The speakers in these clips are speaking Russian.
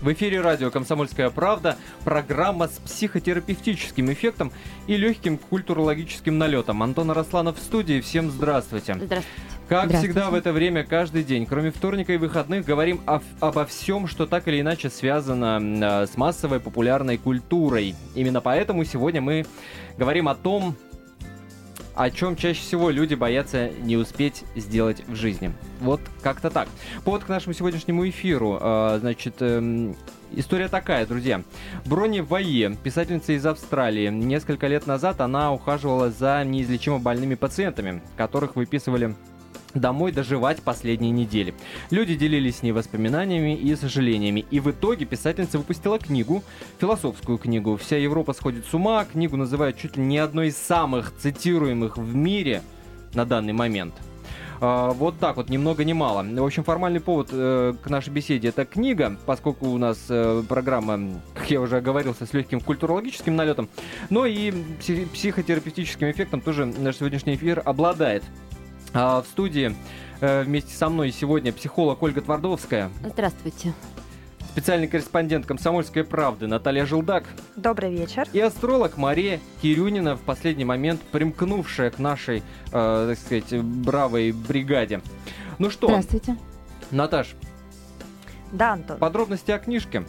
В эфире радио «Комсомольская правда» программа с психотерапевтическим эффектом и легким культурологическим налетом. Антон Арасланов в студии. Всем здравствуйте. Здравствуйте. Как всегда в это время, каждый день, кроме вторника и выходных, говорим о, обо всем, что так или иначе связано э, с массовой популярной культурой. Именно поэтому сегодня мы говорим о том, о чем чаще всего люди боятся не успеть сделать в жизни. Вот как-то так. Повод к нашему сегодняшнему эфиру. Э, значит, э, История такая, друзья. Брони Вае, писательница из Австралии. Несколько лет назад она ухаживала за неизлечимо больными пациентами, которых выписывали домой доживать последние недели. Люди делились с ней воспоминаниями и сожалениями. И в итоге писательница выпустила книгу, философскую книгу. Вся Европа сходит с ума. Книгу называют чуть ли не одной из самых цитируемых в мире на данный момент. Uh, вот так вот, ни много ни мало. В общем, формальный повод uh, к нашей беседе это книга, поскольку у нас uh, программа, как я уже оговорился, с легким культурологическим налетом, но и псих- психотерапевтическим эффектом тоже наш сегодняшний эфир обладает. А, в студии э, вместе со мной сегодня психолог Ольга Твардовская. Здравствуйте. Специальный корреспондент «Комсомольской правды» Наталья Желдак. Добрый вечер. И астролог Мария Кирюнина, в последний момент примкнувшая к нашей, э, так сказать, бравой бригаде. Ну что? Здравствуйте. Наташ. Да, Антон. Подробности о книжке.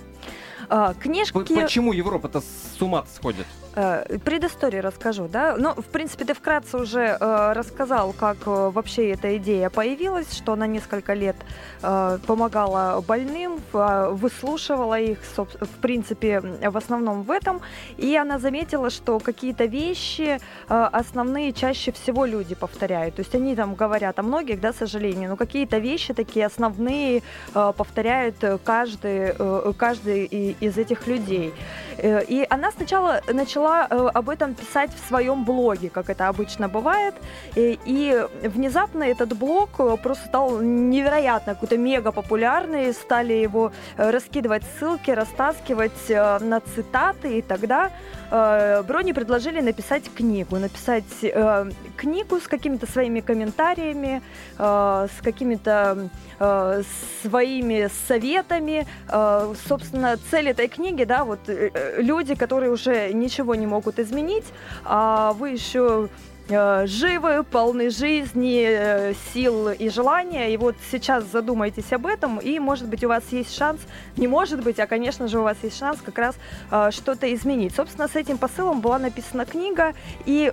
А, книжки... Почему Европа-то с ума сходит? Э, предысторию расскажу, да. Ну, в принципе, ты вкратце уже э, рассказал, как э, вообще эта идея появилась, что она несколько лет э, помогала больным, э, выслушивала их, в принципе, в основном в этом. И она заметила, что какие-то вещи э, основные чаще всего люди повторяют. То есть они там говорят о многих, да, к сожалению, но какие-то вещи такие основные э, повторяет каждый, э, каждый из этих людей. Э, и она сначала начала начала э, об этом писать в своем блоге, как это обычно бывает. И, и внезапно этот блог э, просто стал невероятно какой-то мега популярный. Стали его э, раскидывать ссылки, растаскивать э, на цитаты. И тогда э, Брони предложили написать книгу. Написать э, книгу с какими-то своими комментариями, э, с какими-то э, своими советами. Э, собственно, цель этой книги, да, вот э, э люди, которые уже ничего ничего не могут изменить, а вы еще э, живы, полны жизни, э, сил и желания. И вот сейчас задумайтесь об этом, и, может быть, у вас есть шанс, не может быть, а, конечно же, у вас есть шанс как раз э, что-то изменить. Собственно, с этим посылом была написана книга, и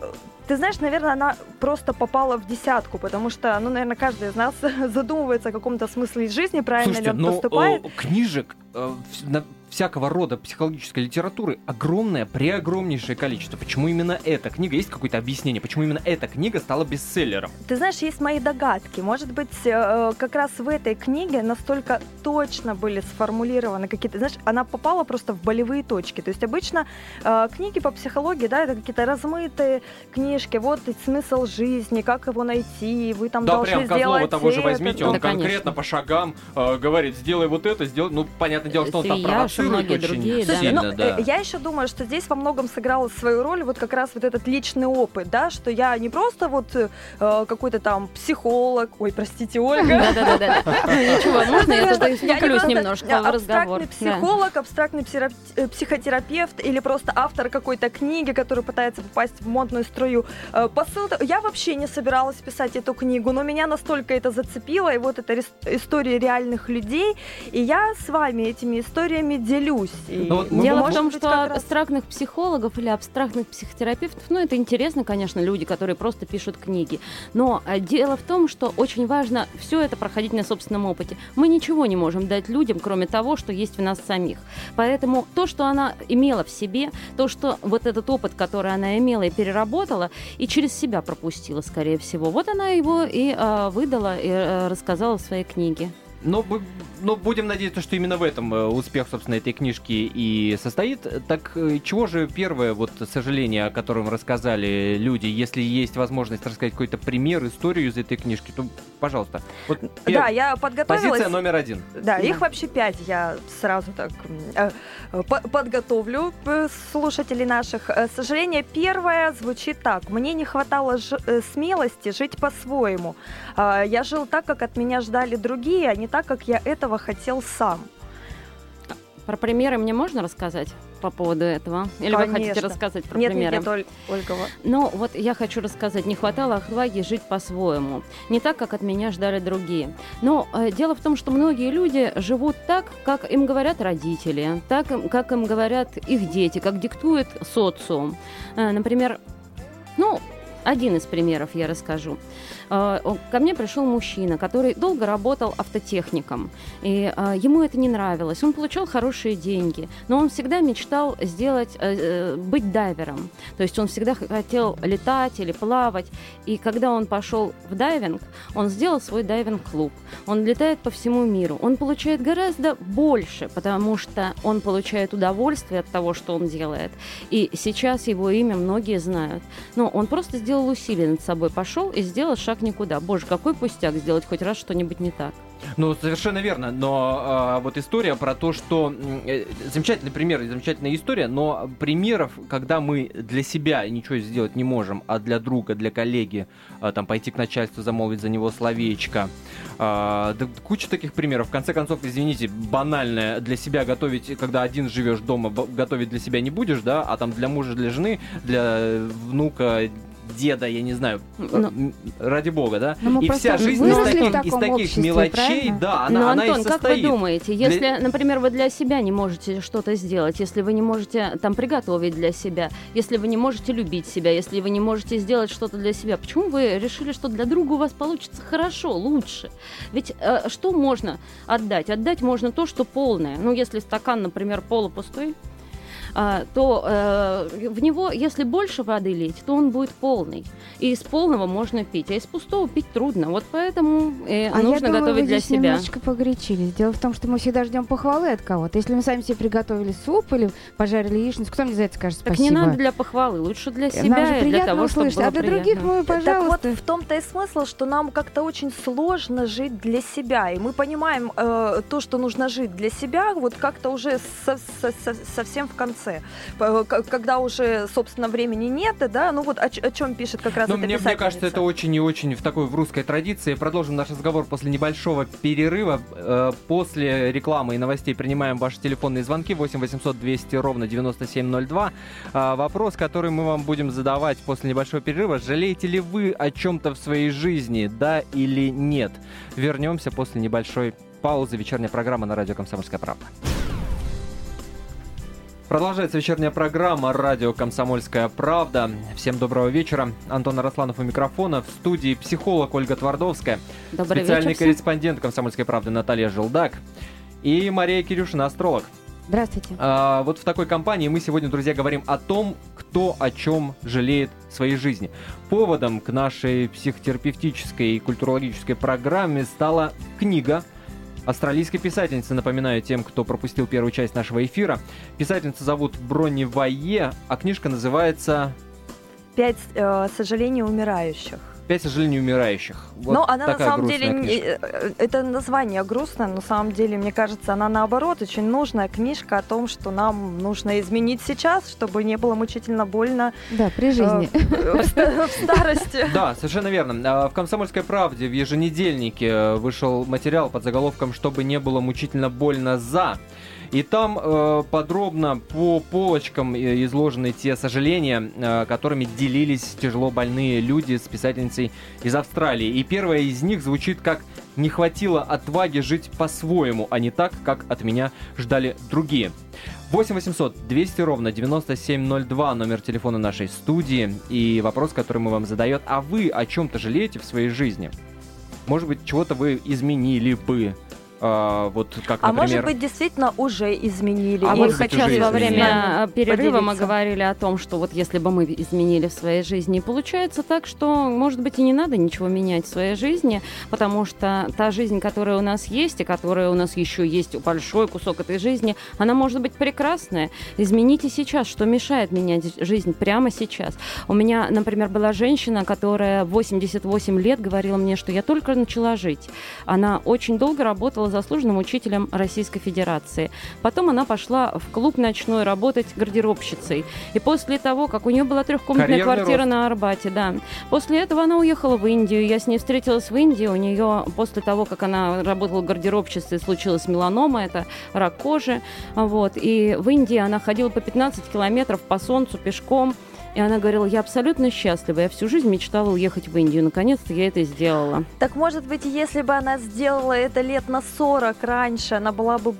ты знаешь, наверное, она просто попала в десятку, потому что, ну, наверное, каждый из нас задумывается о каком-то смысле жизни, правильно Слушайте, ли он но, поступает. книжек э, всякого рода психологической литературы огромное, преогромнейшее количество. Почему именно эта книга? Есть какое-то объяснение, почему именно эта книга стала бестселлером? Ты знаешь, есть мои догадки. Может быть, э, как раз в этой книге настолько точно были сформулированы какие-то... Знаешь, она попала просто в болевые точки. То есть обычно э, книги по психологии, да, это какие-то размытые книжки. Вот смысл жизни, как его найти, вы там да, должны прям сделать Козлова того же возьмите, он да, конкретно конечно. по шагам э, говорит, сделай вот это, сделай... Ну, понятное дело, что он там Свияж и провоцирует многие другие, да. сильно, ну, да. э, Я еще думаю, что здесь во многом сыграл свою роль вот как раз вот этот личный опыт, да, что я не просто вот э, какой-то там психолог, ой, простите, Ольга. Да-да-да. Ничего, можно я не вклюсь немножко в разговор? Абстрактный психолог, абстрактный э, психотерапевт или просто автор какой-то книги, который пытается попасть в модную струю. Э, Посыл... Я вообще не собиралась писать эту книгу, но меня настолько это зацепило, и вот это истории реальных людей, и я с вами этими историями делюсь. И, Ну вот Дело в том, что раз- абстрактных психологов или абстрактных психотерапевтов, ну, это интересно, конечно, люди, которые просто пишут книги. Но а, дело в том, что очень важно все это проходить на собственном опыте. Мы ничего не можем дать людям, кроме того, что есть в нас самих. Поэтому то, что она имела в себе, то, что вот этот опыт, который она имела и переработала, и через себя пропустила, скорее всего, вот она его и а, выдала, и а, рассказала в своей книге. Но, мы- но будем надеяться, что именно в этом э, успех, собственно, этой книжки и состоит. Так э, чего же первое вот сожаление, о котором рассказали люди, если есть возможность рассказать какой-то пример, историю из этой книжки, то, пожалуйста. Вот пер- Да, я подготовилась. Позиция номер один. Да, их вообще пять. Я сразу так э, по- подготовлю э, слушателей наших. Э, Сожаление первое звучит так. Мне не хватало ж- э, смелости жить по-своему. А, Я жил так, как от меня ждали другие, а не так, как я этого хотел сам. Про примеры мне можно рассказать по поводу этого? Или вы хотите Конечно. рассказать про Нет, примеры? нет, нет, Оль- Ольга. Ну, вот я хочу рассказать, не хватало отваги жить по-своему. Не так, как от меня ждали другие. Но э, дело в том, что многие люди живут так, как им говорят родители, так, как им говорят их дети, как диктует социум. Э, например, ну, один из примеров я расскажу. Э, Ко мне пришел мужчина, который долго работал автотехником, и э, ему это не нравилось. Он получал хорошие деньги, но он всегда мечтал сделать, э, быть дайвером. То есть он всегда хотел летать или плавать. И когда он пошел в дайвинг, он сделал свой дайвинг-клуб. Он летает по всему миру. Он получает гораздо больше, потому что он получает удовольствие от того, что он делает. И сейчас его имя многие знают. Но он просто сделал усилие над собой, пошел и сделал шаг никуда. Боже, какой пустяк сделать хоть раз что-нибудь не так. Ну, совершенно верно. Но а, вот история про то, что... э, замечательный пример замечательная история, но примеров, когда мы для себя ничего сделать не можем, а для друга, для коллеги, а, там, пойти к начальству, замолвить за него словечко. а, да куча таких примеров. В конце концов, извините, банальное для себя готовить, когда один живешь дома, готовить для себя не будешь, да, а там для мужа, для жены, для внука, деда, я не знаю, Ну. м, ради бога, да? Но мы и вся жизнь из таких, из таких обществе, мелочей, правильно? да, она, Но, она Антон, и как вы состоит. думаете, если, например, вы для себя не можете что-то сделать, если вы не можете там приготовить для себя, если вы не можете любить себя, если вы не можете сделать что-то для себя, почему вы решили, что для друга у вас получится хорошо, лучше? Ведь э, что можно отдать? Отдать можно то, что полное. Ну, если стакан, например, полупустой, то э, в него, если больше воды лить, то он будет полный. И из полного можно пить, а из пустого пить трудно. Вот поэтому э, А нужно я думаю, готовить вы для здесь себя. немножечко погорячились. Дело в том, что мы всегда ждем похвалы от кого-то. Если мы сами себе приготовили суп или пожарили яичницу, кто мне за это скажет Так спасибо? не надо для похвалы, лучше для Нам же себя и для приятно того, чтобы услышать. было А для других приятно. мы, Так пожалуйста. вот, в том-то и смысл, что нам как-то очень сложно жить для себя. И мы понимаем э, то, что нужно жить для себя, вот как-то уже со- со- со- совсем в конце. П- к- Когда уже, собственно, времени нет, да, ну вот о, о чем пишет как раз Ну, эта мне, мне кажется, это очень и очень в такой в русской традиции. Продолжим наш разговор после небольшого перерыва. Э, После рекламы и новостей принимаем ваши телефонные звонки 8 800 200 ровно 9702. А, Вопрос, который мы вам будем задавать после небольшого перерыва. Жалеете ли вы о чем-то в своей жизни, да или нет? Вернемся после небольшой паузы. Вечерняя программа на радио «Комсомольская правда». Продолжается вечерняя программа «Радио Комсомольская правда». Всем доброго вечера. Антон Арасланов у микрофона. В студии психолог Ольга Твардовская, Добрый специальный вечер корреспондент «Комсомольской правды» Наталья Желдак и Мария Кирюшина, астролог. Здравствуйте. А, вот в такой компании мы сегодня, друзья, говорим о том, кто о чем жалеет в своей жизни. Поводом к нашей психотерапевтической и культурологической программе стала книга австралийской писательницы, напоминаю тем, кто пропустил первую часть нашего эфира. Писательницу зовут Бронни Вайе, а книжка называется Пять э, сожалений умирающих. «Пять сожалений умирающих». Вот Но она на самом деле, книжка. э, это название грустное, но на самом деле, мне кажется, она наоборот очень нужная книжка о том, что нам нужно изменить сейчас, чтобы не было мучительно больно Да, при жизни. э, в ста- в старости. Да, совершенно верно. А, В «Комсомольской правде» в еженедельнике э, вышел материал под заголовком «Чтобы не было мучительно больно за». И там э, подробно по полочкам э, изложены те сожаления, э, которыми делились тяжело больные люди с писательницей из Австралии. И первая из них звучит как «Не хватило отваги жить по-своему, а не так, как от меня ждали другие». 8 800 200 ровно 9702 номер телефона нашей студии. И вопрос, который мы вам задает, а вы о чем-то жалеете в своей жизни? Может быть, чего-то вы изменили бы? А, вот как, А например... может быть, действительно уже изменили. А И быть, сейчас во время перерыва мы говорили о том, что вот если бы мы изменили в своей жизни, получается так, что, может быть, и не надо ничего менять в своей жизни, потому что та жизнь, которая у нас есть, и которая у нас еще есть большой кусок этой жизни, она может быть прекрасная. Измените сейчас, что мешает менять жизнь прямо сейчас. У меня, например, была женщина, которая в 88 лет говорила мне, что я только начала жить. Она очень долго работала стала заслуженным учителем Российской Федерации. Потом она пошла в клуб ночной работать гардеробщицей. И после того, как у нее была трехкомнатная Карьерный квартира рост. на Арбате, да. После этого она уехала в Индию. Я с ней встретилась в Индии. У нее после того, как она работала гардеробщицей, случилась меланома, это рак кожи. Вот. И в Индии она ходила по 15 километров по солнцу пешком. И она говорила, я абсолютно счастлива. Я всю жизнь мечтала уехать в Индию. Наконец-то я это сделала. Так может быть, если бы она сделала это лет на 40 раньше, она была бы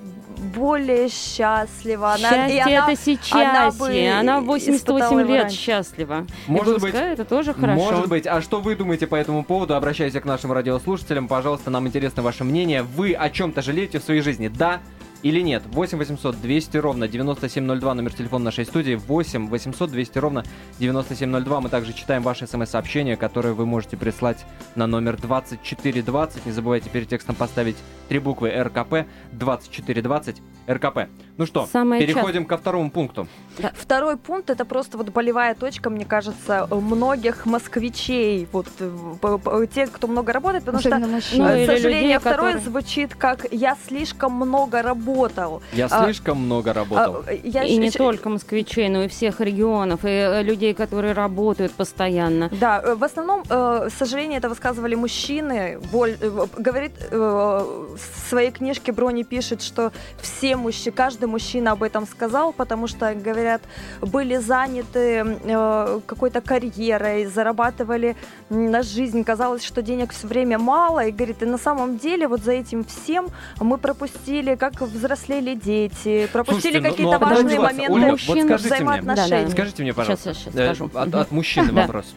более счастлива. Она, и Счастье она- это сейчас. она бы Она 88 испытала его лет раньше. счастлива. Может быть, это тоже хорошо. Может быть. А что вы думаете по этому поводу? Обращайся к нашим радиослушателям. Пожалуйста, нам интересно ваше мнение. Вы о чем-то жалеете в своей жизни? Да или нет? 8 800 200 ровно 9702, номер телефона нашей студии. 8 800 200 ровно 9702. Мы также читаем ваши смс-сообщения, которые вы можете прислать на номер 2420. Не забывайте перед текстом поставить три буквы РКП 2420 РКП. Ну что, Самое переходим ко второму пункту. Второй пункт это просто вот болевая точка, мне кажется, многих москвичей, вот э, п- п- те, кто много работает, потому что, Особенно мужчин. Ну, э, или к сожалению, людей, второй которые- звучит как «я слишком много работал». Я А, слишком много работал. А, я и не только москвичей, но и всех регионов, и э, людей, которые работают постоянно. Да, э, в основном, э, к сожалению, это высказывали мужчины. Боль, э, говорит, э, в своей книжке Брони пишет, что все мужчины, каждый мужчина об этом сказал, потому что, говорят, были заняты э, какой-то карьерой, зарабатывали на жизнь. Казалось, что денег все время мало. И говорит, и на самом деле вот за этим всем мы пропустили, как взрослели дети, пропустили Слушайте, ну- какие-то ну, важные моменты Оля, вот Мужчин скажите мне, взаимоотношений. Да, да. Скажите мне, пожалуйста, Сейчас, сейчас э, скажу. от, Мгм. от мужчины вопрос.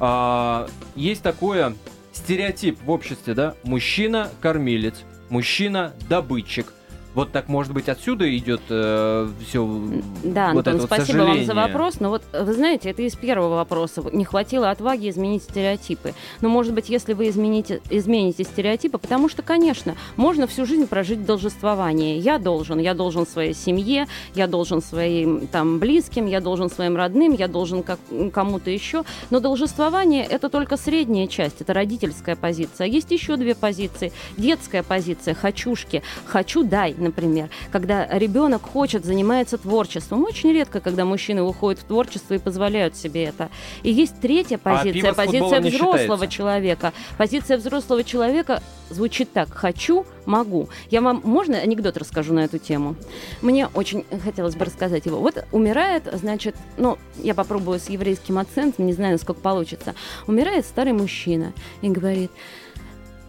А, есть такое стереотип в обществе, да? Мужчина кормилец, мужчина добытчик. Вот так, может быть, отсюда идет все Да, вот Антон, это вот спасибо вам за сожаление. вопрос. Но вот, э, вы знаете, это из первого вопроса. Не хватило отваги изменить стереотипы. Но, может быть, если вы измените, измените стереотипы, потому что, конечно, можно всю жизнь прожить в должествовании. Я должен, я должен своей семье, я должен своим там близким, я должен своим родным, я должен как, кому-то еще. Но должествование – это только средняя часть, это родительская позиция. А есть еще две позиции. Детская позиция, хочушки. Хочу, дай, например. Когда ребенок хочет, занимается творчеством. Очень редко, когда мужчины уходят в творчество и позволяют себе это. И есть третья А позиция, с позиция взрослого человека. Позиция взрослого человека звучит так. Хочу, могу. Я вам, можно анекдот расскажу на эту тему? Мне очень хотелось бы рассказать его. Вот умирает, значит, ну, я попробую с еврейским акцентом, не знаю, насколько получится. Умирает старый мужчина и говорит,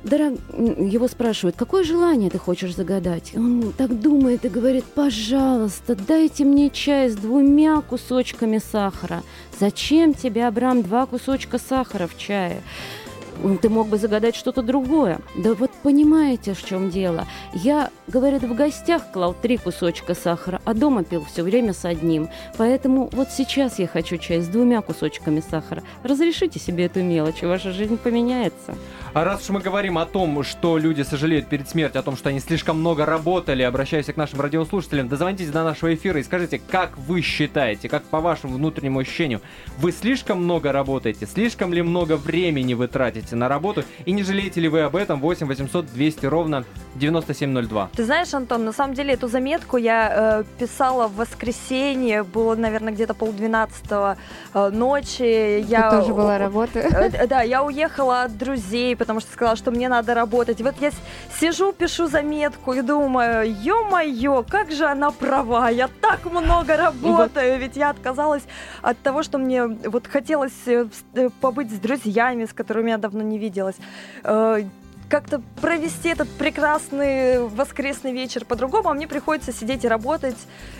Дорог... Его спрашивают, какое желание ты хочешь загадать? Он так думает и говорит, пожалуйста, дайте мне чай с двумя кусочками сахара. Зачем тебе, Абрам, два кусочка сахара в чае? «М, Ты мог бы загадать что-то другое. Да вот понимаете, в чем дело. Я, говорят, в гостях клал три кусочка сахара, а дома пил все время с одним. Поэтому вот сейчас я хочу чай с двумя кусочками сахара. Разрешите себе эту мелочь, и ваша жизнь поменяется. А раз уж мы говорим о том, что люди сожалеют перед смертью, о том, что они слишком много работали, обращаюсь к нашим радиослушателям, дозвонитесь до нашего эфира и скажите, как вы считаете, как по вашему внутреннему ощущению, вы слишком много работаете, слишком ли много времени вы тратите на работу, и не жалеете ли вы об этом 8 800 200 ровно 9702. Ты знаешь, Антон, на самом деле эту заметку я э, писала в воскресенье, было, наверное, где-то полдвенадцатого э, ночи. Я Тут тоже была работа. Э, Да, я уехала от друзей, потому что сказала, что мне надо работать. Вот я сижу, пишу заметку и думаю, ё-моё, как же она права, я так много работаю, ведь я отказалась от того, что мне вот хотелось э, э, побыть с друзьями, с которыми я давно не виделась. Э, как-то провести этот прекрасный воскресный вечер по-другому, а мне приходится сидеть и работать,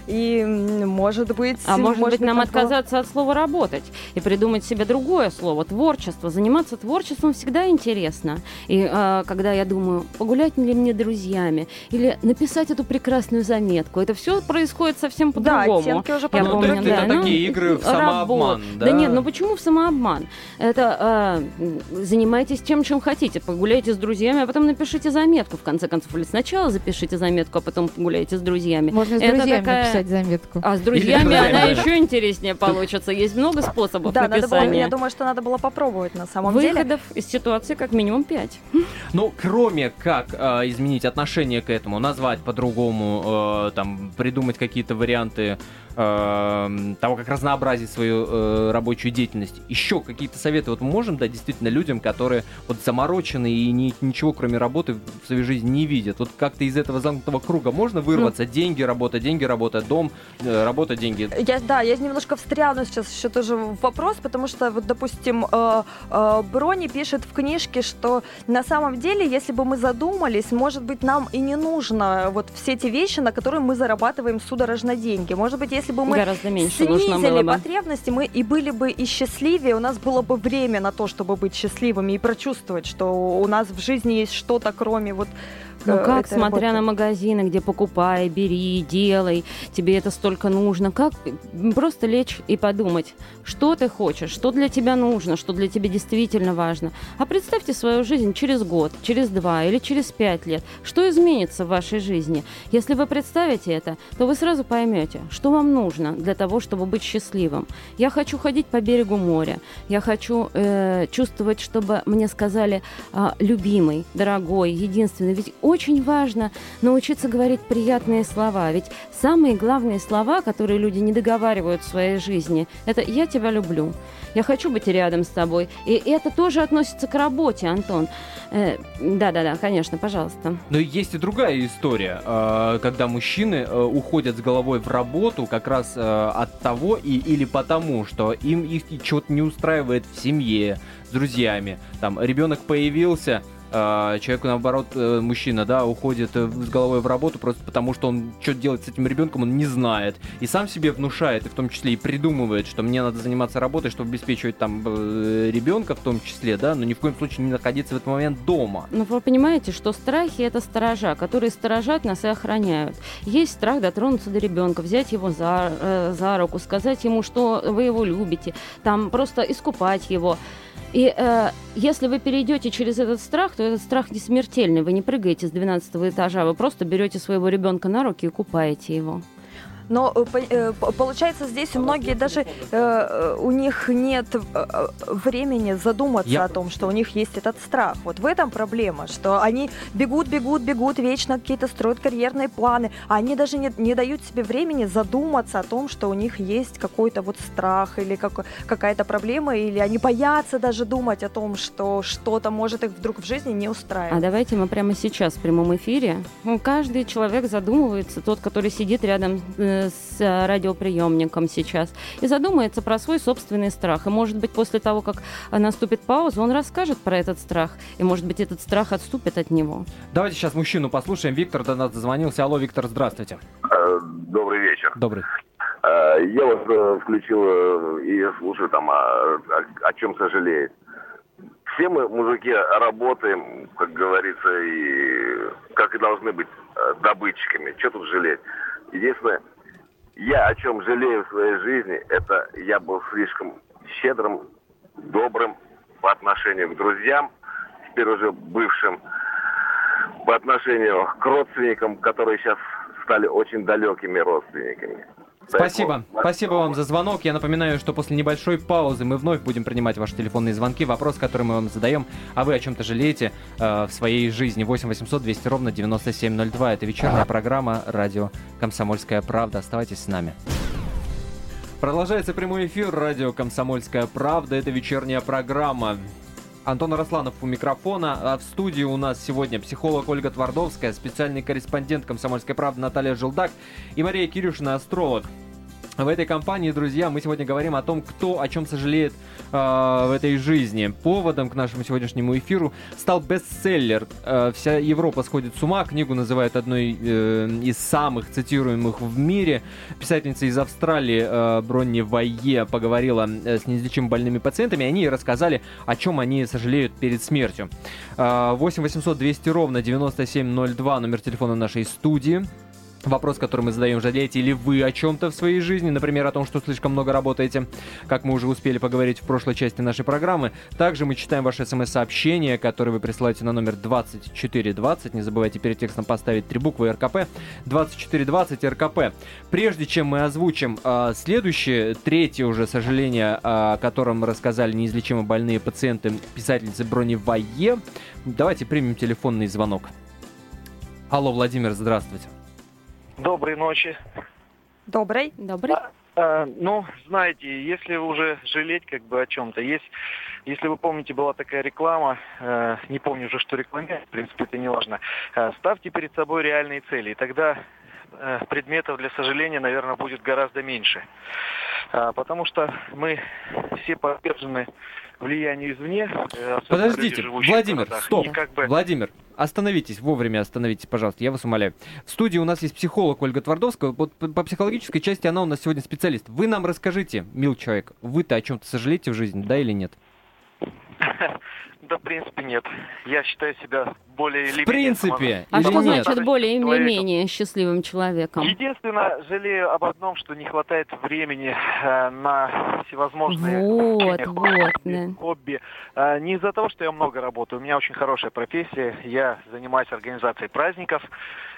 и, может быть... А может, быть, нам было- отказаться от слова работать и придумать себе другое слово творчество. Заниматься творчеством всегда интересно. И а, когда я думаю, погулять ли мне друзьями или написать эту прекрасную заметку, это все происходит совсем Да, по-другому. оттенки уже по-другому. Ну, помню, это да, ну, такие игры в самообман, да? Да нет, ну почему в самообман? Это м, занимайтесь тем, чем хотите. Погуляйте с друзьями друзьями, а потом напишите заметку, в конце концов. Или сначала запишите заметку, а потом гуляйте с друзьями. Можно с Это друзьями такая- написать заметку. А с друзьями она еще интереснее получится. Есть много способов Да, надо было, написания. я думаю, что надо было попробовать на самом деле. Выходов из ситуации как минимум пять. Ну, кроме как э, изменить отношение к этому, назвать по-другому, э, там, придумать какие-то варианты э, того, как разнообразить свою э, рабочую деятельность, еще какие-то советы вот мы можем дать действительно людям, которые вот заморочены и ни- ничего, кроме работы, в своей жизни не видят. Вот как-то из этого замкнутого круга можно вырваться? Деньги, работа, деньги, работа, дом, э, работа, деньги. Я, да, я немножко встряну сейчас еще тоже в вопрос, потому что, вот, допустим, э, э, Брони пишет в книжке, что на самом деле, если бы мы задумались, может быть, нам и не нужно вот все те вещи, на которые мы зарабатываем судорожно деньги. Может быть, если бы мы Гораздо меньше снизили бы. потребности, мы и были бы и счастливее, у нас было бы время на то, чтобы быть счастливыми и прочувствовать, что у нас в жизни есть что-то, кроме вот Ну э, как, смотря работы. на магазины, где покупай, бери, делай, тебе это столько нужно, как просто лечь и подумать, что ты хочешь, что для тебя нужно, что для тебя действительно важно. А представьте свою жизнь через год, через два или через пять лет. Что изменится в вашей жизни? Если вы представите это, то вы сразу поймете, что вам нужно для того, чтобы быть счастливым. Я хочу ходить по берегу моря. Я хочу э, чувствовать, чтобы мне сказали а, любимый, дорогой, единственный. Ведь очень важно научиться говорить приятные слова. Ведь самые главные слова, которые люди не договаривают в своей жизни, это «я тебя люблю», «я хочу быть рядом с тобой». И это тоже относится к работе, Антон. Э, Да-да-да, конечно, пожалуйста. Но есть и другая история, э, когда мужчины э, уходят с головой в работу как раз э, от того и, или потому, что им их что-то не устраивает в семье, с друзьями. Там ребенок появился, э, человек, наоборот, э, мужчина, да, уходит э, с головой в работу просто потому, что он что делать с этим ребенком, он не знает. И сам себе внушает, и в том числе и придумывает, что мне надо заниматься работой, чтобы обеспечивать там э, ребенка в том числе, да, но ни в коем случае не находиться в этот момент дома. Но вы понимаете, что страхи это сторожа, которые сторожат нас и охраняют. Есть страх дотронуться до ребенка, взять его за, э, за руку, сказать ему, что вы его любите, там просто искупать его. И э, если вы перейдете через этот страх, то этот страх не смертельный. Вы не прыгаете с 12 этажа, вы просто берете своего ребенка на руки и купаете его. Но э, по- э, получается, здесь у многие даже э, у них нет времени задуматься Я- о том, что у них есть этот страх. Вот в этом проблема, что они бегут, бегут, бегут, вечно какие-то строят карьерные планы, а они даже не, не дают себе времени задуматься о том, что у них есть какой-то вот страх или какой- какая-то проблема, или они боятся даже думать о том, что что-то может их вдруг в жизни не А устраивать. давайте мы прямо сейчас в прямом эфире. Ну, каждый человек задумывается, тот, который сидит рядом э, с э, радиоприемником сейчас, и задумается про свой собственный страх. И, может быть, после того, как э, наступит пауза, он расскажет про этот страх, и, может быть, этот страх отступит от него. Давайте сейчас мужчину послушаем. Виктор до нас дозвонился. Алло, Виктор, здравствуйте. Э, Добрый вечер. Добрый. Я э, включил и слушаю там, о, о- о чем сожалеет. Все мы, мужики, работаем, как говорится, и как и должны быть добытчиками. Что тут жалеть? Единственное, я о чем жалею в своей жизни, это я был слишком щедрым, добрым по отношению к друзьям, теперь уже бывшим, по отношению к родственникам, которые сейчас стали очень далекими родственниками. Спасибо. Спасибо вам за звонок. Я напоминаю, что после небольшой паузы мы вновь будем принимать ваши телефонные звонки. Вопрос, который мы вам задаем, а вы о чем-то жалеете э, в своей жизни? 8 800 200 ровно 9702. Это вечерняя программа радио «Комсомольская правда». Оставайтесь с нами. Продолжается прямой эфир радио «Комсомольская правда». Это вечерняя программа. Антон Росланов у микрофона, а в студии у нас сегодня психолог Ольга Твардовская, специальный корреспондент «Комсомольской правды» Наталья Желдак и Мария Кирюшина, астролог. В этой компании, друзья, мы сегодня говорим о том, кто о чем сожалеет э, в этой жизни. Поводом к нашему сегодняшнему эфиру стал бестселлер. Э, вся Европа сходит с ума. Книгу называют одной э, из самых цитируемых в мире. Писательница из Австралии э, Бронни Вайе поговорила э, с неизлечимо больными пациентами. и Они ей рассказали, о чем они сожалеют перед смертью. Э, 8 800 200 ровно 9702 номер телефона нашей студии. Вопрос, который мы задаем, жалеете ли вы о чем-то в своей жизни, например, о том, что слишком много работаете, как мы уже успели поговорить в прошлой части нашей программы. Также мы читаем ваши смс-сообщения, которые вы присылаете на номер 2420. Не забывайте перед текстом поставить три буквы РКП. 2420 РКП. Прежде чем мы озвучим э, следующее, третье уже сожаление, э, о котором рассказали неизлечимо больные пациенты писательницы Броневае, давайте примем телефонный звонок. Алло, Владимир, здравствуйте. Доброй ночи. Добрый. Добрый. А, ну, знаете, если уже жалеть как бы о чем-то, есть, если вы помните, была такая реклама, э, не помню уже, что рекламировать, в принципе, это не важно. Э, ставьте перед собой реальные цели, и тогда э, предметов для сожаления, наверное, будет гораздо меньше. А, потому что мы все подвержены влиянию извне. э, Подождите, Владимир, стоп. И как бы... Владимир, остановитесь, вовремя остановитесь, пожалуйста, я вас умоляю. В студии у нас есть психолог Ольга Твардовская. Вот по психологической части она у нас сегодня специалист. Вы нам расскажите, мил человек, вы-то о чем-то сожалеете в жизни, да или нет? Да, в принципе, нет. Я считаю себя более или В менее принципе, А что нет? значит более или Человеком. менее счастливым человеком? Единственное, жалею об одном, что не хватает времени э, на всевозможные Вот, увлечения, вот, хобби, да. хобби. Э, не из-за того, что я много работаю. У меня очень хорошая профессия. Я занимаюсь организацией праздников.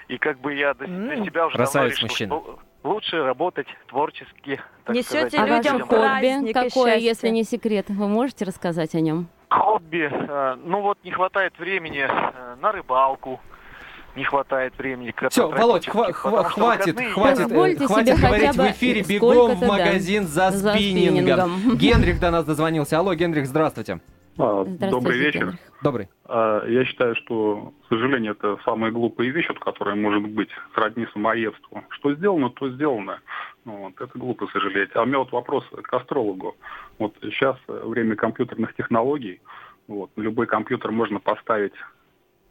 И как бы я для, для себя уже Красавец давно решил, мужчина. что лучше работать творчески. так Несете сказать. А людям ваше хобби счастье. если не секрет? Вы можете рассказать о нем? Хобби. э, ну вот не хватает времени э, на рыбалку. Не хватает времени. Все, Володь, хва- хва- хватит, выходные хватит, э, Позвольте хватит говорить в эфире. Бегом в да, магазин за, за спиннингом. спиннингом. Генрих до нас дозвонился. Алло, Генрих, здравствуйте. А, Здравствуйте, Добрый вечер. Генрих. Добрый. А, Я считаю, что, к сожалению, это самая глупая вещь, вот, которая может быть сродни самоедству. Что сделано, то сделано. Ну, Вот, это глупо сожалеть. А у меня вот вопрос к астрологу. Вот сейчас время компьютерных технологий. Вот, на любой компьютер можно поставить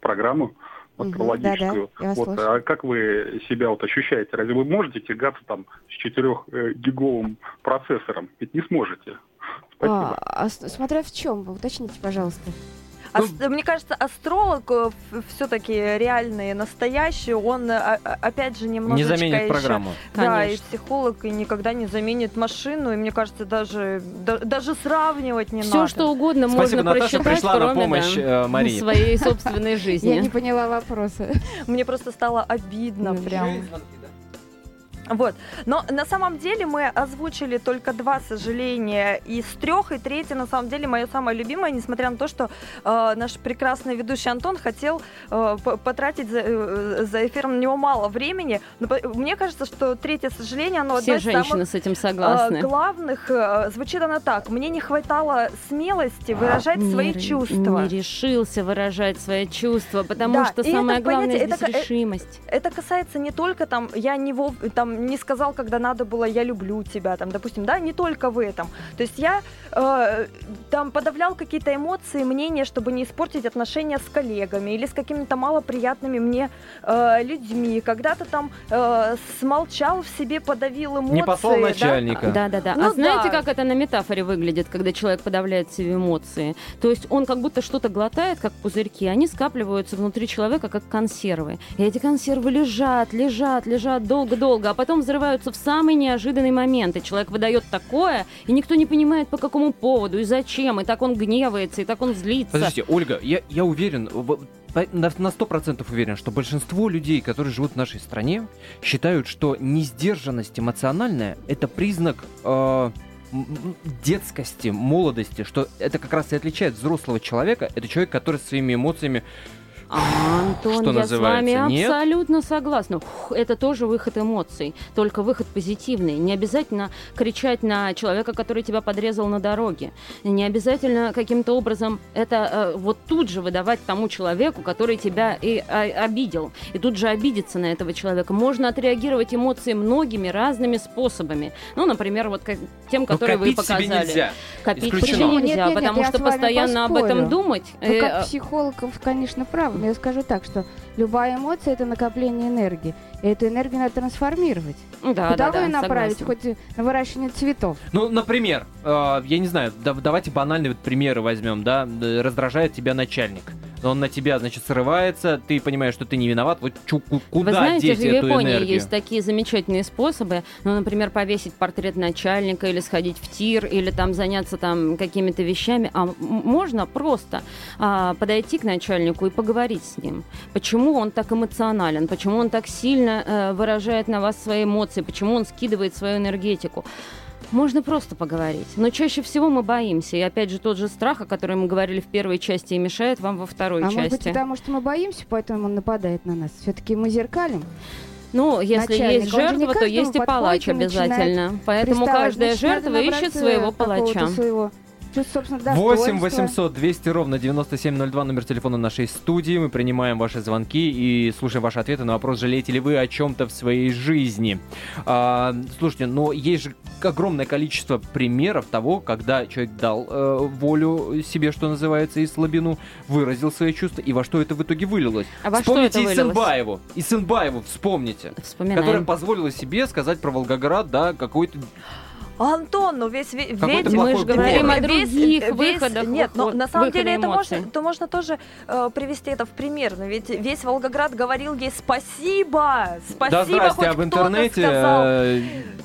программу астрологическую. да-да, я вас вот, а как вы себя вот ощущаете? Разве вы можете тягаться там с 4-гиговым процессором? Ведь не сможете. Спасибо. А, а смотря в чем, уточните, пожалуйста. Ну, Ас- Мне кажется, астролог все-таки реальный, настоящий, он э, опять же Не немножечко заменит еще- программу. Да, и Конечно. психолог и никогда не заменит машину, и мне кажется, даже, да- даже сравнивать не Все, надо. что угодно Спасибо, можно Наташа просчитать, пришла на кроме помощь, да, э, Марии. своей собственной Я не жизни. поняла вопроса. Мне просто стало обидно Ну, прям. Вот. Но на самом деле мы озвучили только два сожаления из трех, и третье, на самом деле, мое самое любимое, несмотря на то, что э, наш прекрасный ведущий Антон хотел э, потратить за, э, за эфиром на него мало времени. Но по- мне кажется, что третье сожаление, оно Все одно из женщины самых с этим э, согласны. главных. э, звучит оно так. Мне не хватало смелости выражать Не свои ре- чувства. Не решился выражать свои чувства, потому Да, что самое это, главное понимаете, здесь это э, решимость. это касается не только там, я не, вов, там, не сказал, когда надо было, я люблю тебя, там, допустим, да, не только в этом. То есть я э, там подавлял какие-то эмоции, мнения, чтобы не испортить отношения с коллегами или с какими-то малоприятными мне э, людьми. Когда-то там э, смолчал в себе, подавил эмоции. Не послал да. начальника. Да, да, да. Ну а знаете, да. как это на метафоре выглядит, когда человек подавляет в себе эмоции? То есть он как будто что-то глотает, как пузырьки, они скапливаются внутри человека, как консервы. И эти консервы лежат, лежат, лежат долго-долго, а потом взрываются в самый неожиданный момент. И человек выдает такое, и никто не понимает, по какому поводу и зачем. И так он гневается, и так он злится. Подождите, Ольга, я, я уверен, на сто процентов уверен, что большинство людей, которые живут в нашей стране, считают, что несдержанность эмоциональная это признак э, детскости, молодости, что это как раз и отличает взрослого человека. Это человек, который своими эмоциями А, Антон, Что я с вами называется, нет? абсолютно согласна. Фух, это тоже выход эмоций, только выход позитивный. Не обязательно кричать на человека, который тебя подрезал на дороге. Не обязательно каким-то образом это э, вот тут же выдавать тому человеку, который тебя и а, обидел. И тут же обидеться на этого человека. Можно отреагировать эмоции многими разными способами. Ну, например, вот как, тем, которые вы копить себе показали. нельзя. Копить Исключено. себе Нет, нельзя, нет, нет, потому я что с вами постоянно об этом поспорю. думать. Ну, э, как психолог, конечно, прав. Но я скажу так, что любая эмоция – это накопление энергии. И эту энергию надо трансформировать. да, Куда да, вы да, ее направить? согласна. Хоть на выращивание цветов. Ну, например, э, я не знаю, да- давайте банальные вот примеры возьмем, да, раздражает тебя начальник. Он на тебя, значит, срывается, ты понимаешь, что ты не виноват, вот чу- ку- куда Вы знаете, деть в Японии энергию? есть такие замечательные способы, ну, например, повесить портрет начальника или сходить в тир, или там заняться там какими-то вещами, а можно просто а, подойти к начальнику и поговорить с ним. Почему он так эмоционален, почему он так сильно э, выражает на вас свои эмоции, почему он скидывает свою энергетику. Можно просто поговорить. Но чаще всего мы боимся. И опять же тот же страх, о котором мы говорили в первой части, и мешает вам во второй А части. может быть, потому что мы боимся, поэтому он нападает на нас. Все-таки мы зеркалим. Ну, если начальника. есть жертва, то есть и палач обязательно. Поэтому каждая жертва ищет своего палача. Своего, чувства, собственно, 8 достоинства. 800 200 ровно 9702 номер телефона нашей студии. Мы принимаем ваши звонки и слушаем ваши ответы на вопрос, жалеете ли вы о чем-то в своей жизни. А, слушайте, но есть же огромное количество примеров того, когда человек дал э, волю себе, что называется, и слабину, выразил свои чувства, и во что это в итоге вылилось. А во что вспомните это? Исенбаеву. Исенбаеву вспомните. Вспоминаем. Которая позволила себе сказать про Волгоград, да, какой-то Антон, ну весь, ве- ведь- Мы же говорим о других выходах, Нет, но на самом деле это эмоций. можно, то можно тоже э, привести это в пример. Но ведь весь Волгоград говорил ей спасибо, спасибо, да, здрасте, хоть а в кто-то интернете сказал. э,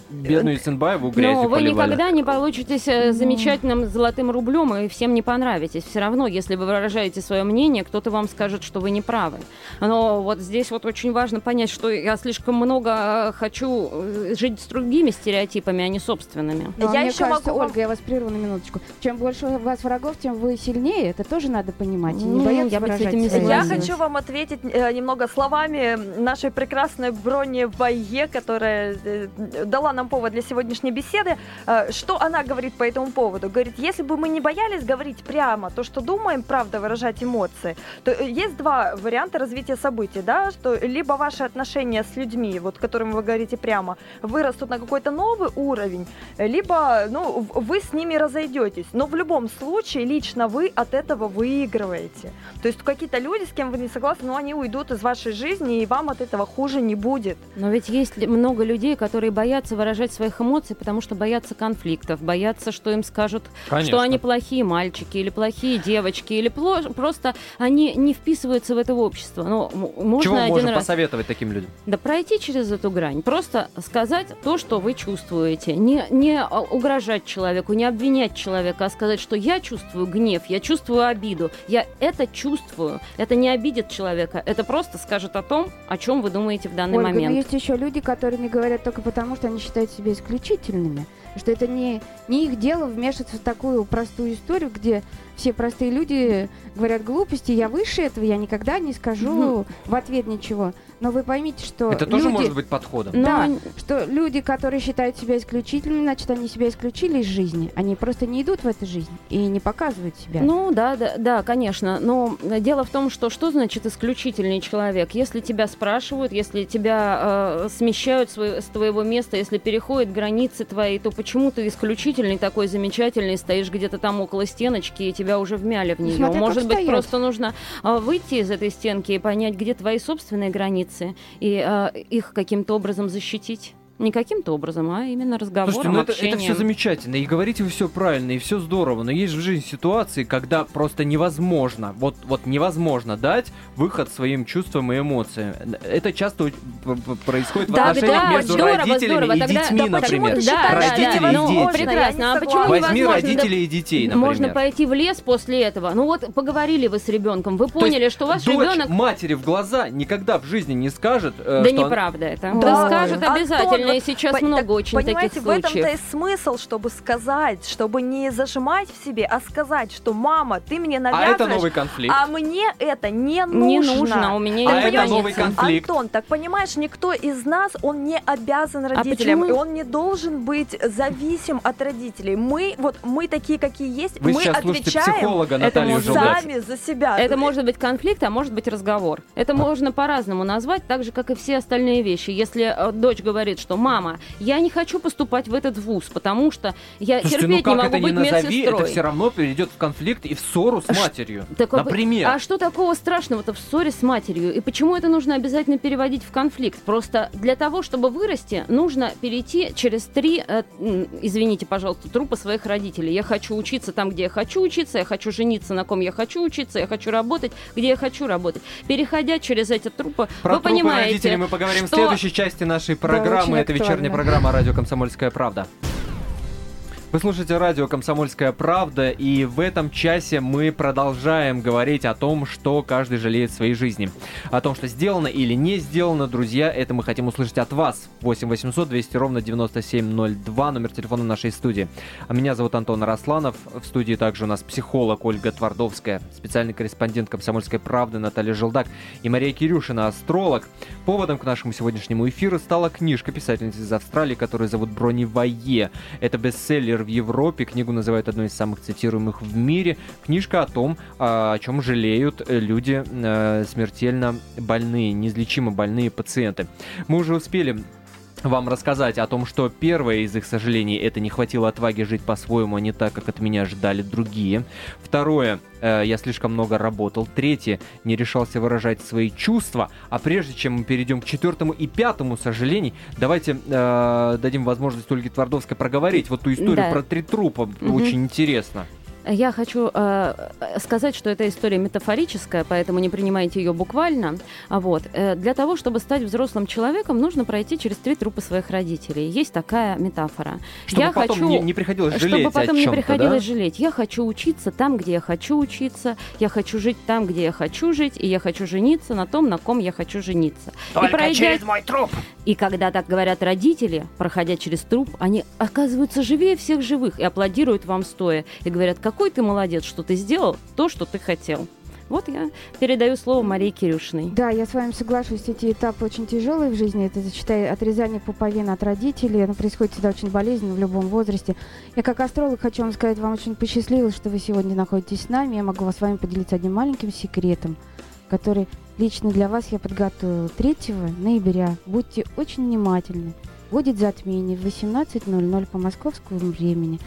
бедную Исенбаеву грязью Но вы поливали. никогда не получитесь э, замечательным золотым рублем и всем не понравитесь. Все равно, если вы выражаете свое мнение, кто-то вам скажет, что вы не правы. Но вот здесь вот очень важно понять, что я слишком много хочу жить с другими стереотипами, а не собственными. Но Я мне еще кажется, могу Ольга, я вас прерву на минуточку. Чем больше у вас врагов, тем вы сильнее. Это тоже надо понимать. И не Ну, бояться я бы выражать этим не Я хочу вам ответить э, немного словами нашей прекрасной Брони Вайе, которая э, дала нам повод для сегодняшней беседы. Э, что она говорит по этому поводу? Говорит, если бы мы не боялись говорить прямо то, что думаем, правда, выражать эмоции, то э, есть два варианта развития событий, да, что либо ваши отношения с людьми, вот, которым вы говорите прямо, вырастут на какой-то новый уровень, либо, ну, вы с ними разойдетесь. Но в любом случае лично вы от этого выигрываете. То есть какие-то люди, с кем вы не согласны, ну, они уйдут из вашей жизни, и вам от этого хуже не будет. Но ведь есть много людей, которые боятся выражать своих эмоций, потому что боятся конфликтов, боятся, что им скажут, Конечно. что они плохие мальчики или плохие девочки, или пло- просто они не вписываются в это общество. Но м- можно Чего мы один можем раз... посоветовать таким людям? Да пройти через эту грань. Просто сказать то, что вы чувствуете. Не, не а, угрожать человеку, не обвинять человека, а сказать, что я чувствую гнев, я чувствую обиду. Я это чувствую. Это не обидит человека. Это просто скажет о том, о чем вы думаете в данный Ольга, но момент. есть еще люди, которые не говорят только потому, что они считают себя исключительными. Что это не, не их дело вмешиваться в такую простую историю, где все простые люди говорят глупости, я выше этого, я никогда не скажу в ответ ничего. Но вы поймите, что Это тоже люди- может быть подходом. Но Да, н- что люди, которые считают себя исключительными, значит, они себя исключили из жизни. Они просто не идут в эту жизнь и не показывают себя. Ну да, да, да, конечно. Но дело в том, что что значит исключительный человек? Если тебя спрашивают, если тебя э, смещают свой- с твоего места, если переходят границы твои, то почему ты исключительный такой замечательный, стоишь где-то там около стеночки и тебя уже вмяли в нее? смотря Может быть, стоять. просто нужно э, выйти из этой стенки и понять, где твои собственные границы и э, их каким-то образом защитить. Не каким-то образом, а именно разговором, Слушайте, ну это, это общением. все замечательно, и говорите вы все правильно, и все здорово, но есть в жизни ситуации, когда просто невозможно, вот, вот невозможно дать выход своим чувствам и эмоциям. Это часто происходит в Да, отношениях да, между здорово, родителями здорово. и Тогда- детьми, да например. Да, считаешь, да, Родители да, и ну, дети. прекрасно. А почему. Возьми невозможно? родителей и детей, например. Можно пойти в лес после этого. Ну вот поговорили вы с ребенком, вы есть поняли, что ваш Дочь ребенок. матери в глаза никогда в жизни не скажет, э, Да неправда это. Да. Да скажет Антон, и вот сейчас по- много так очень Понимаете, таких в этом-то случаев. и смысл, чтобы сказать, чтобы не зажимать в себе, а сказать, что мама, ты мне А навязываешь, это новый конфликт. а мне это не нужно. Не нужно, у меня А это новый конфликт. Антон, так понимаешь, никто из нас, он не обязан родителям, почему? и он не должен быть зависим от родителей. Мы, вот мы такие, какие есть, Вы мы отвечаем психолога Наталью сами за себя. Это может быть конфликт, а может быть разговор. Это можно по-разному назвать, так же, как и все остальные вещи. Если э, дочь говорит, что что, мама, я не хочу поступать в этот вуз, потому что я Слушайте, ну терпеть не как могу это быть не назови, медсестрой. это все равно перейдет в конфликт и в ссору с А ш- матерью. Так, Например. А что такого страшного-то в ссоре с матерью? И почему это нужно обязательно переводить в конфликт? Просто для того, чтобы вырасти, нужно перейти через три, э, извините, пожалуйста, трупа своих родителей. Я хочу учиться там, где я хочу учиться, я хочу жениться на ком я хочу учиться, я хочу работать, где я хочу работать. Переходя через эти трупы, Про вы трупы понимаете, родителей мы поговорим что- в следующей части нашей программы. очень Это вечерняя программа «Радио Комсомольская правда». Вы слушаете радио «Комсомольская правда», и в этом часе мы продолжаем говорить о том, что каждый жалеет в своей жизни. О том, что сделано или не сделано, друзья, это мы хотим услышать от вас. 8 800 200 ровно 9702, номер телефона нашей студии. А меня зовут Антон Росланов. В студии также у нас психолог Ольга Твардовская, специальный корреспондент «Комсомольской правды» Наталья Желдак и Мария Кирюшина, астролог. Поводом к нашему сегодняшнему эфиру стала книжка писательницы из Австралии, которую зовут Брони Вае. Это бестселлер в Европе, книгу называют одной из самых цитируемых в мире. Книжка о том, а, о чем жалеют э, люди э, смертельно больные, неизлечимо больные пациенты. Мы уже успели вам рассказать о том, что первое из их сожалений это не хватило отваги жить по-своему, а не так, как от меня ожидали другие. Второе, э, я слишком много работал. Третье, не решался выражать свои чувства. А прежде чем мы перейдем к четвертому и пятому сожалений, давайте э, дадим возможность Ольге Твардовской проговорить вот ту историю Да. про три трупа. Мгм. Очень интересно. Я хочу э, сказать, что эта история метафорическая, поэтому не принимайте ее буквально. А Вот. Э, для того, чтобы стать взрослым человеком, нужно пройти через три трупа своих родителей. Есть такая метафора. Чтобы я потом хочу, не, не приходилось чтобы жалеть потом о не приходилось да? жалеть. Я хочу учиться там, где я хочу учиться. Я хочу жить там, где я хочу жить. И я хочу жениться на том, на ком я хочу жениться. и пройдя... мой труп. И когда так говорят родители, проходя через труп, они оказываются живее всех живых и аплодируют вам стоя. И говорят, какой ты молодец, что ты сделал то, что ты хотел. Вот я передаю слово Марии Кирюшиной. Да, я с вами соглашусь, эти этапы очень тяжелые в жизни. Это, считай, отрезание пуповины от родителей. Оно происходит всегда очень болезненно в любом возрасте. Я как астролог хочу вам сказать, вам очень посчастливилось, что вы сегодня находитесь с нами. Я могу с вами поделиться одним маленьким секретом, который лично для вас я подготовила. 3 ноября будьте очень внимательны. Будет затмение в 18.00 по московскому времени.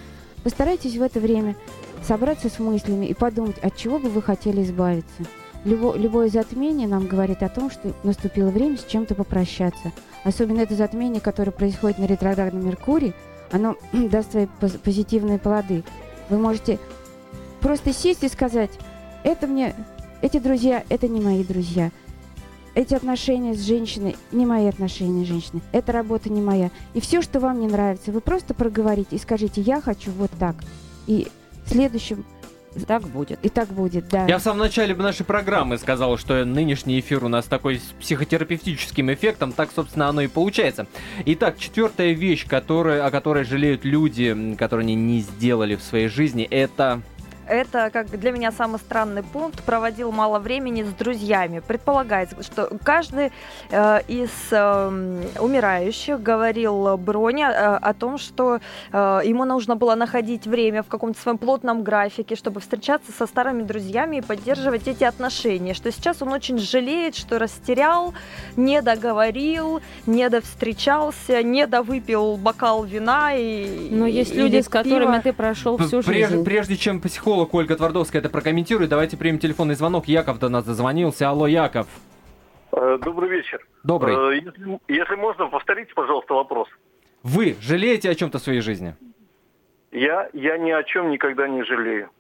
Постарайтесь в это время собраться с мыслями и подумать, от чего бы вы хотели избавиться. Любо- любое затмение нам говорит о том, что наступило время с чем-то попрощаться. Особенно это затмение, которое происходит на ретроградном Меркурии, оно даст свои поз- позитивные плоды. Вы можете просто сесть и сказать, это мне, эти друзья, это не мои друзья. Эти отношения с женщиной не мои отношения с женщиной. Эта работа не моя. И все, что вам не нравится, вы просто проговорите и скажите, я хочу вот так. И следующем Так будет. и так будет, да. Я в самом начале нашей программы сказал, что нынешний эфир у нас такой с психотерапевтическим эффектом, так, собственно, оно и получается. Итак, четвертая вещь, которая, о которой жалеют люди, которые они не сделали в своей жизни, это... Это, как для меня самый странный пункт, проводил мало времени с друзьями. Предполагается, что каждый э, из э, умирающих говорил Броне э, о том, что э, ему нужно было находить время в каком-то своем плотном графике, чтобы встречаться со старыми друзьями и поддерживать эти отношения. Что сейчас он очень жалеет, что растерял, не договорил, не довстречался, не довыпил бокал вина и Но есть или люди, с которыми пива. ты прошел всю Прежде, жизнь. прежде чем психолог Ольга Твардовская это прокомментирует, давайте примем телефонный звонок. Яков до нас дозвонился. Алло, Яков. Э, Добрый вечер. Добрый. Э, Если, если можно, повторите, пожалуйста, вопрос. Вы жалеете о чем-то в своей жизни? Я, я ни о чем никогда не жалею.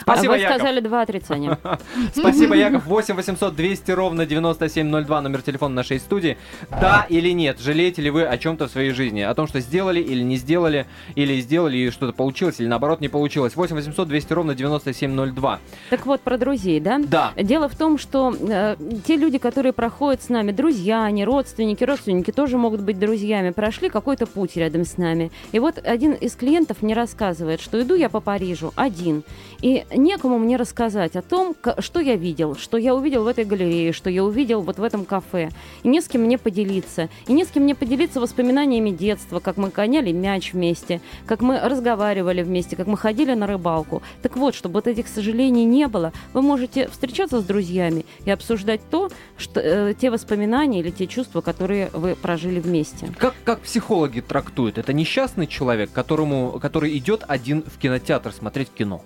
Спасибо, а вы Яков. сказали два отрицания. Спасибо, Яков. 8 800 200 ровно 9702, номер телефона нашей студии. Да или нет, жалеете ли вы о чем-то в своей жизни? О том, что сделали или не сделали, или сделали и что-то получилось, или наоборот не получилось. 8 800 200 ровно 9702. Так вот, про друзей, да? Да. Дело в том, что э, те люди, которые проходят с нами, друзья, они родственники, родственники тоже могут быть друзьями, прошли какой-то путь рядом с нами. И вот один из клиентов мне рассказывает, что иду я по Парижу один, и некому мне рассказать о том, что я видел, что я увидел в этой галерее, что я увидел вот в этом кафе. И не с кем мне поделиться. И не с кем мне поделиться воспоминаниями детства, как мы гоняли мяч вместе, как мы разговаривали вместе, как мы ходили на рыбалку. Так вот, чтобы вот этих сожалений не было, вы можете встречаться с друзьями и обсуждать то, что, э, те воспоминания или те чувства, которые вы прожили вместе. Как, как психологи трактуют? Это несчастный человек, которому, который идет один в кинотеатр смотреть кино.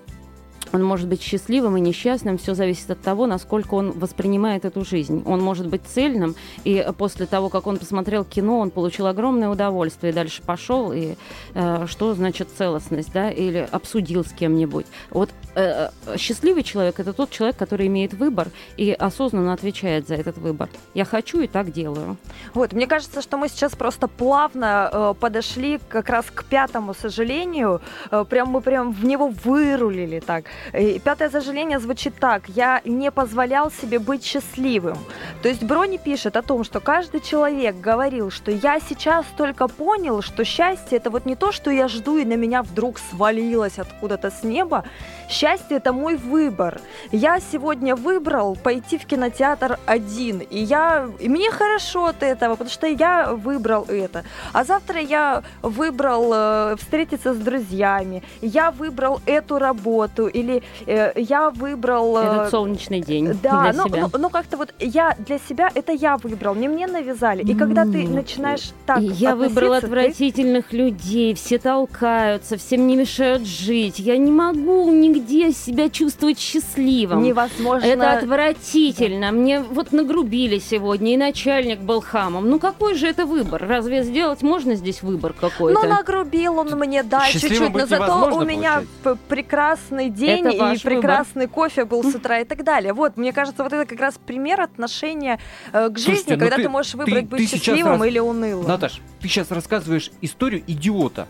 Он может быть счастливым и несчастным, все зависит от того, насколько он воспринимает эту жизнь. Он может быть цельным, и после того, как он посмотрел кино, он получил огромное удовольствие, и дальше пошел, и э, что значит целостность, да, или обсудил с кем-нибудь. Вот э, э, счастливый человек – это тот человек, который имеет выбор и осознанно отвечает за этот выбор. Я хочу и так делаю. Вот, мне кажется, что мы сейчас просто плавно э, подошли как раз к пятому сожалению. Э, прям мы прям в него вырулили так. И пятое сожаление звучит так. Я не позволял себе быть счастливым. То есть Брони пишет о том, что каждый человек говорил, что я сейчас только понял, что счастье это вот не то, что я жду и на меня вдруг свалилось откуда-то с неба. Счастье это мой выбор. Я сегодня выбрал пойти в кинотеатр один, и я и мне хорошо от этого, потому что я выбрал это. А завтра я выбрал э, встретиться с друзьями, я выбрал эту работу, или э, я выбрал... э, Этот солнечный день да, для ну, себя. ну, ну, как-то вот я для себя, это я выбрал, не мне навязали. И когда ты начинаешь так я выбрала относиться, ты- отвратительных людей, все толкаются, всем не мешают жить. Я не могу нигде себя чувствовать счастливым. невозможно... Это отвратительно. Мне вот нагрубили сегодня, и начальник был хамом. Ну какой же это выбор? Разве сделать можно здесь выбор какой-то? Ну, нагрубил он мне, да, чуть-чуть, но зато у меня прекрасный день Это и прекрасный кофе был с утра и так далее. Вот, мне кажется, вот это как раз пример отношения э, к жизни, Слушайте, ну когда ты- ты, можешь выбрать ты быть сейчас счастливым раз- или унылым. Наташ, ты сейчас рассказываешь историю идиота,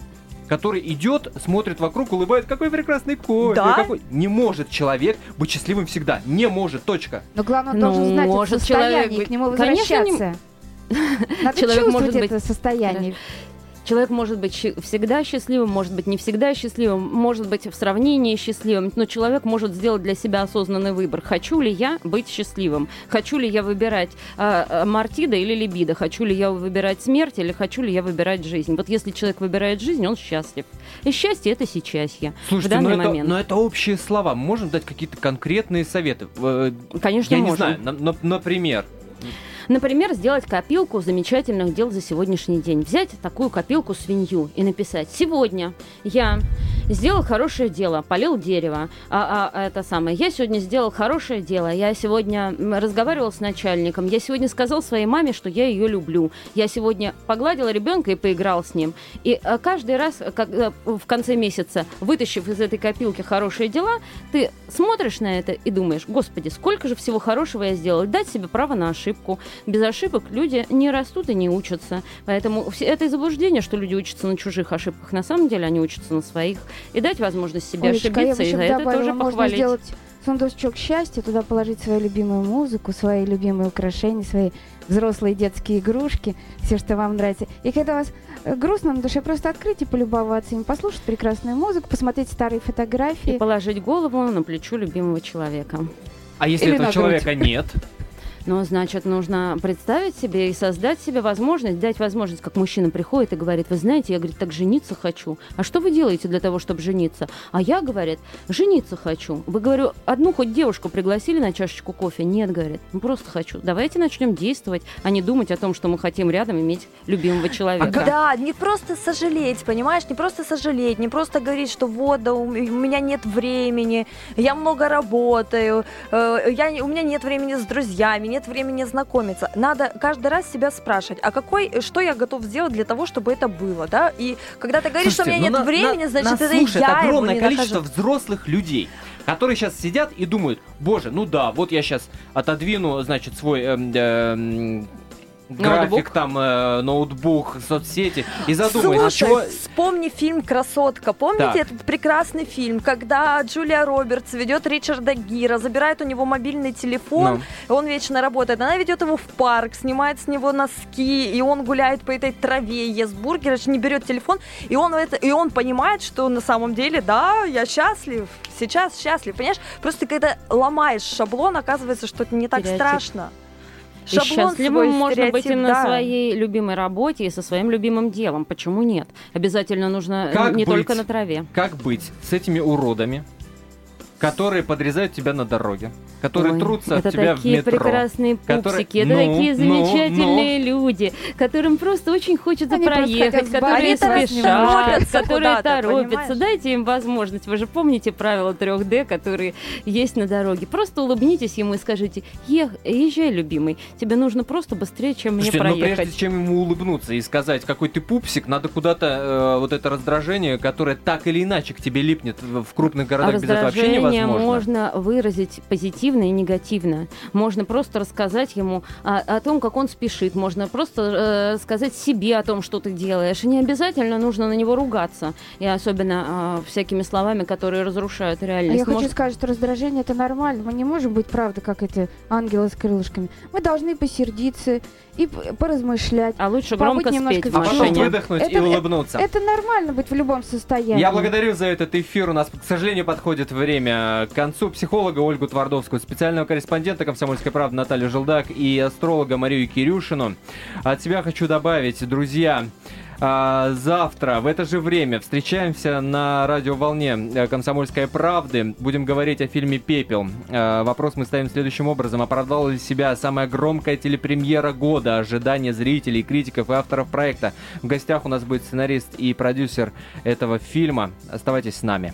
который идет, смотрит вокруг, улыбает, какой прекрасный кофе. Да? какой-» Не может человек быть счастливым всегда. Не может, точка. Но главное, он Ну, должен знать это может состояние, человек к нему Конечно, не- возвращаться. Надо Человек чувствовать может быть- это состояние. Человек может быть всегда счастливым, может быть не всегда счастливым, может быть в сравнении счастливым, но человек может сделать для себя осознанный выбор. Хочу ли я быть счастливым? Хочу ли я выбирать а, мартида или либидо? Хочу ли я выбирать смерть или хочу ли я выбирать жизнь? Вот если человек выбирает жизнь, он счастлив. И счастье это сейчас я. Слушайте, в но данный это, момент. но это общие слова. Можем дать какие-то конкретные советы. Э, Конечно, Я не можем. знаю, на- на- например. Например, сделать копилку замечательных дел за сегодняшний день. Взять такую копилку свинью и написать «Сегодня я сделал хорошее дело, полил дерево, а, а, это самое, я сегодня сделал хорошее дело, я сегодня разговаривал с начальником, я сегодня сказал своей маме, что я ее люблю, я сегодня погладил ребенка и поиграл с ним». И а, каждый раз, когда в конце месяца, вытащив из этой копилки хорошие дела, ты смотришь на это и думаешь, господи, сколько же всего хорошего я сделал. Дать себе право на ошибку. Без ошибок люди не растут и не учатся. Поэтому это и заблуждение, что люди учатся на чужих ошибках. На самом деле они учатся на своих. И дать возможность себе Олечка, я бы ошибиться, и еще за это добавила, тоже можно похвалить. сделать сундучок счастья, туда положить свою любимую музыку, свои любимые украшения, свои взрослые детские игрушки, все, что вам нравится. И когда у вас э, грустно на душе, просто открыть и полюбоваться им, послушать прекрасную музыку, посмотреть старые И фотографии. положить голову на плечо любимого человека. А если Или этого человека нет? Ну, значит, нужно представить себе и создать себе возможность, дать возможность, как мужчина приходит и говорит, вы знаете, я, говорит, так жениться хочу. А что вы делаете для того, чтобы жениться? А я, говорит, жениться хочу. Вы, говорю, одну хоть девушку пригласили на чашечку кофе? Нет, говорит, ну просто хочу. Давайте начнем действовать, а не думать о том, что мы хотим рядом иметь любимого человека. Да, не просто сожалеть, понимаешь, не просто сожалеть, не просто говорить, что вот, да, у меня нет времени, я много работаю, э, я, у меня нет времени с друзьями, нет времени знакомиться. Надо каждый раз себя спрашивать, а какой, что я готов сделать для того, чтобы это было, да? И когда ты говоришь, что у Слушайте, меня ну нет на- времени, на- значит, нас это слушает я его огромное не количество нахожу. взрослых людей, которые сейчас сидят и думают, боже, ну да, вот я сейчас отодвину, значит, свой эм, эм, график, Ноутбук. там, э, ноутбук, соцсети. И задумайся, Слушай, чего... вспомни фильм «Красотка». Помните Так. этот прекрасный фильм, когда Джулия Робертс ведет Ричарда Гира, забирает у него мобильный телефон, Ну. и он вечно работает. Она ведет его в парк, снимает с него носки, и он гуляет по этой траве, ест бургер, не берет телефон, и он, это, и он понимает, что на самом деле, да, я счастлив, сейчас счастлив, понимаешь? Просто когда ломаешь шаблон, оказывается, что это не так Стереотип. страшно. И счастливым свой можно быть и на да. своей любимой работе и со своим любимым делом. Почему нет? Обязательно нужно Как не быть? только на траве. Как быть с этими уродами, которые подрезают тебя на дороге, которые Ой, трутся это от тебя в такие метро? прекрасные которые- пупсики, это Ну, такие ну, замечательные люди, которым просто очень хочется Они проехать, которые спешат, которые торопятся. понимаешь? Дайте им возможность. Вы же помните правила 3D, которые есть на дороге. Просто улыбнитесь ему и скажите, «Ех- езжай, любимый, тебе нужно просто быстрее, чем мне Слушайте, ну проехать. прежде чем ему улыбнуться и сказать, какой ты пупсик, надо куда-то э, вот это раздражение, которое так или иначе к тебе липнет в крупных А городах, без этого невозможно. можно выразить позитивно и негативно. Можно просто рассказать ему о, о том, как он спешит. Можно просто э, сказать себе о том, что ты делаешь. И не обязательно нужно на него ругаться. И особенно э, всякими словами, которые разрушают А реальность. я хочу Может- сказать, что раздражение это нормально. Мы не можем быть, правда, как эти ангелы с крылышками. Мы должны посердиться и поразмышлять. А лучше громко немножко спеть в А машине. выдохнуть и Это- улыбнуться. Это нормально быть в любом состоянии. Я благодарю за этот эфир. У нас, к сожалению, подходит время к концу. Психолога Ольгу Твардовскую, специального корреспондента «Комсомольской правды» Наталью Желдак и астролога Марию Кирюшину. От себя хочу добавить, друзья, а, завтра в это же время встречаемся на радиоволне э, «Комсомольской правды». Будем говорить о фильме «Пепел». А, Вопрос мы ставим следующим образом. Оправдала ли себя самая громкая телепремьера года? Ожидания зрителей, критиков и авторов проекта. В гостях у нас будет сценарист и продюсер этого фильма. Оставайтесь с нами.